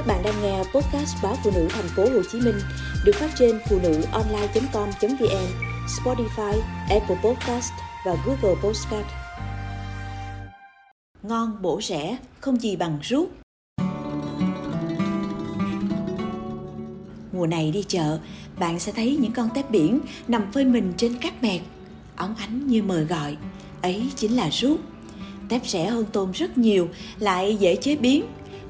Các bạn đang nghe podcast báo phụ nữ thành phố Hồ Chí Minh được phát trên phụ nữ online.com.vn, Spotify, Apple Podcast và Google Podcast. Ngon bổ rẻ, không gì bằng rút. Mùa này đi chợ, bạn sẽ thấy những con tép biển nằm phơi mình trên cát mẹt, óng ánh như mời gọi. Ấy chính là rút. Tép rẻ hơn tôm rất nhiều, lại dễ chế biến.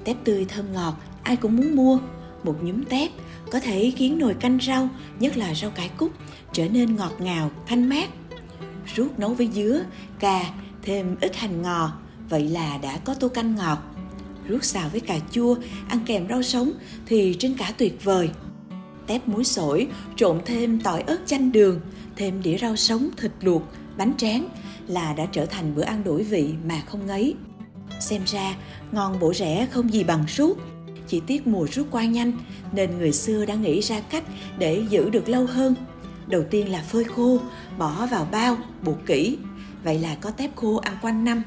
Tép tươi thơm ngọt, ai cũng muốn mua. Một nhúm tép có thể khiến nồi canh rau, nhất là rau cải cúc, trở nên ngọt ngào, thanh mát. Rút nấu với dứa, cà, thêm ít hành ngò, vậy là đã có tô canh ngọt. Rút xào với cà chua, ăn kèm rau sống thì trên cả tuyệt vời. Tép muối sổi, trộn thêm tỏi ớt chanh đường, thêm đĩa rau sống, thịt luộc, bánh tráng là đã trở thành bữa ăn đổi vị mà không ngấy. Xem ra, ngon bổ rẻ không gì bằng rút. Chỉ tiếc mùa rút qua nhanh nên người xưa đã nghĩ ra cách để giữ được lâu hơn. Đầu tiên là phơi khô, bỏ vào bao, buộc kỹ. Vậy là có tép khô ăn quanh năm.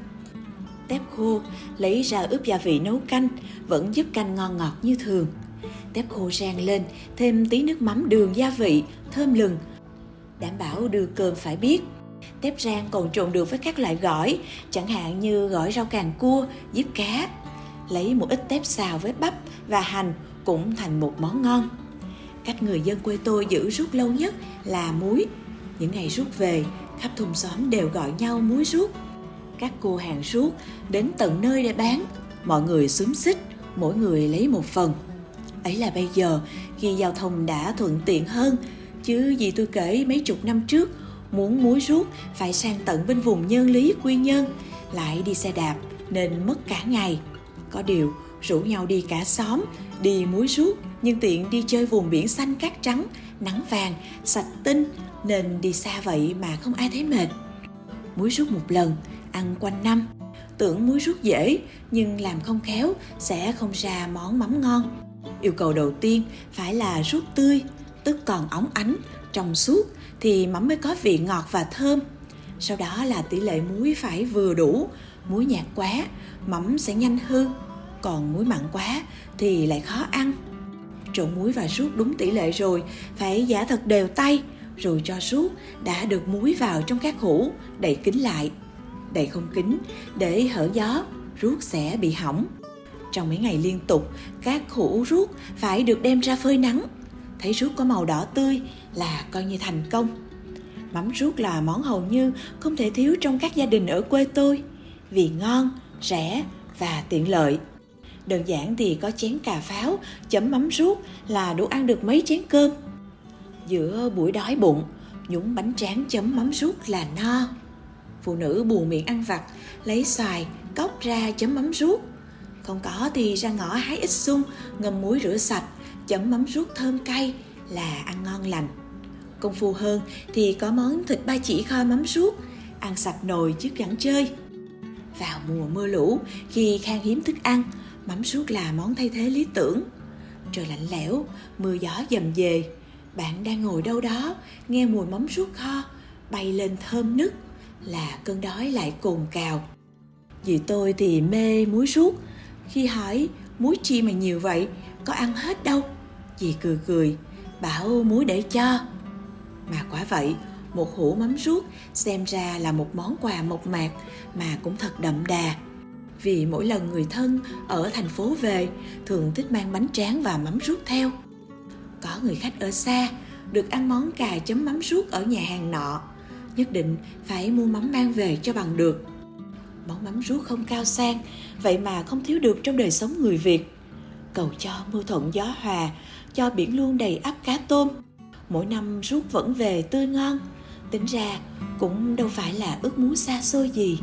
Tép khô lấy ra ướp gia vị nấu canh vẫn giúp canh ngon ngọt như thường. Tép khô rang lên, thêm tí nước mắm đường gia vị, thơm lừng. Đảm bảo đưa cơm phải biết. Tép rang còn trộn được với các loại gỏi, chẳng hạn như gỏi rau càng cua, diếp cá. Lấy một ít tép xào với bắp và hành cũng thành một món ngon. Cách người dân quê tôi giữ rút lâu nhất là muối. Những ngày rút về, khắp thôn xóm đều gọi nhau muối rút. Các cô hàng rút đến tận nơi để bán, mọi người xúm xích, mỗi người lấy một phần. Ấy là bây giờ, khi giao thông đã thuận tiện hơn, chứ gì tôi kể mấy chục năm trước, muốn muối rút phải sang tận bên vùng nhân lý quy nhơn, lại đi xe đạp nên mất cả ngày. Có điều, rủ nhau đi cả xóm, đi muối rút nhưng tiện đi chơi vùng biển xanh cát trắng, nắng vàng, sạch tinh nên đi xa vậy mà không ai thấy mệt. Muối rút một lần, ăn quanh năm. Tưởng muối rút dễ nhưng làm không khéo sẽ không ra món mắm ngon. Yêu cầu đầu tiên phải là rút tươi, tức còn óng ánh, trong suốt thì mắm mới có vị ngọt và thơm. Sau đó là tỷ lệ muối phải vừa đủ, muối nhạt quá, mắm sẽ nhanh hư, còn muối mặn quá thì lại khó ăn. Trộn muối và ruốc đúng tỷ lệ rồi, phải giả thật đều tay, rồi cho ruốc đã được muối vào trong các hũ, đậy kín lại. Đậy không kín, để hở gió, ruốc sẽ bị hỏng. Trong mấy ngày liên tục, các hũ ruốc phải được đem ra phơi nắng. Thấy ruốc có màu đỏ tươi là coi như thành công. Mắm ruốc là món hầu như không thể thiếu trong các gia đình ở quê tôi vì ngon, rẻ và tiện lợi. Đơn giản thì có chén cà pháo, chấm mắm ruốc là đủ ăn được mấy chén cơm. Giữa buổi đói bụng, nhúng bánh tráng chấm mắm ruốc là no. Phụ nữ buồn miệng ăn vặt, lấy xoài, cốc ra chấm mắm ruốc. Không có thì ra ngõ hái ít sung, ngâm muối rửa sạch, chấm mắm ruốc thơm cay là ăn ngon lành. Công phu hơn thì có món thịt ba chỉ kho mắm ruốc, ăn sạch nồi chứ gắn chơi. Vào mùa mưa lũ, khi khan hiếm thức ăn, mắm ruốc là món thay thế lý tưởng. Trời lạnh lẽo, mưa gió dầm về, bạn đang ngồi đâu đó, nghe mùi mắm ruốc kho, bay lên thơm nức, là cơn đói lại cồn cào. vì tôi thì mê muối ruốc, khi hỏi muối chi mà nhiều vậy, có ăn hết đâu. Dì cười cười, bảo muối để cho. Mà quả vậy, một hũ mắm ruốc, xem ra là một món quà mộc mạc mà cũng thật đậm đà. Vì mỗi lần người thân ở thành phố về, thường thích mang bánh tráng và mắm ruốc theo. Có người khách ở xa được ăn món cà chấm mắm ruốc ở nhà hàng nọ, nhất định phải mua mắm mang về cho bằng được. Món mắm ruốc không cao sang, vậy mà không thiếu được trong đời sống người việt. Cầu cho mưa thuận gió hòa, cho biển luôn đầy ắp cá tôm. Mỗi năm ruốc vẫn về tươi ngon tính ra cũng đâu phải là ước muốn xa xôi gì.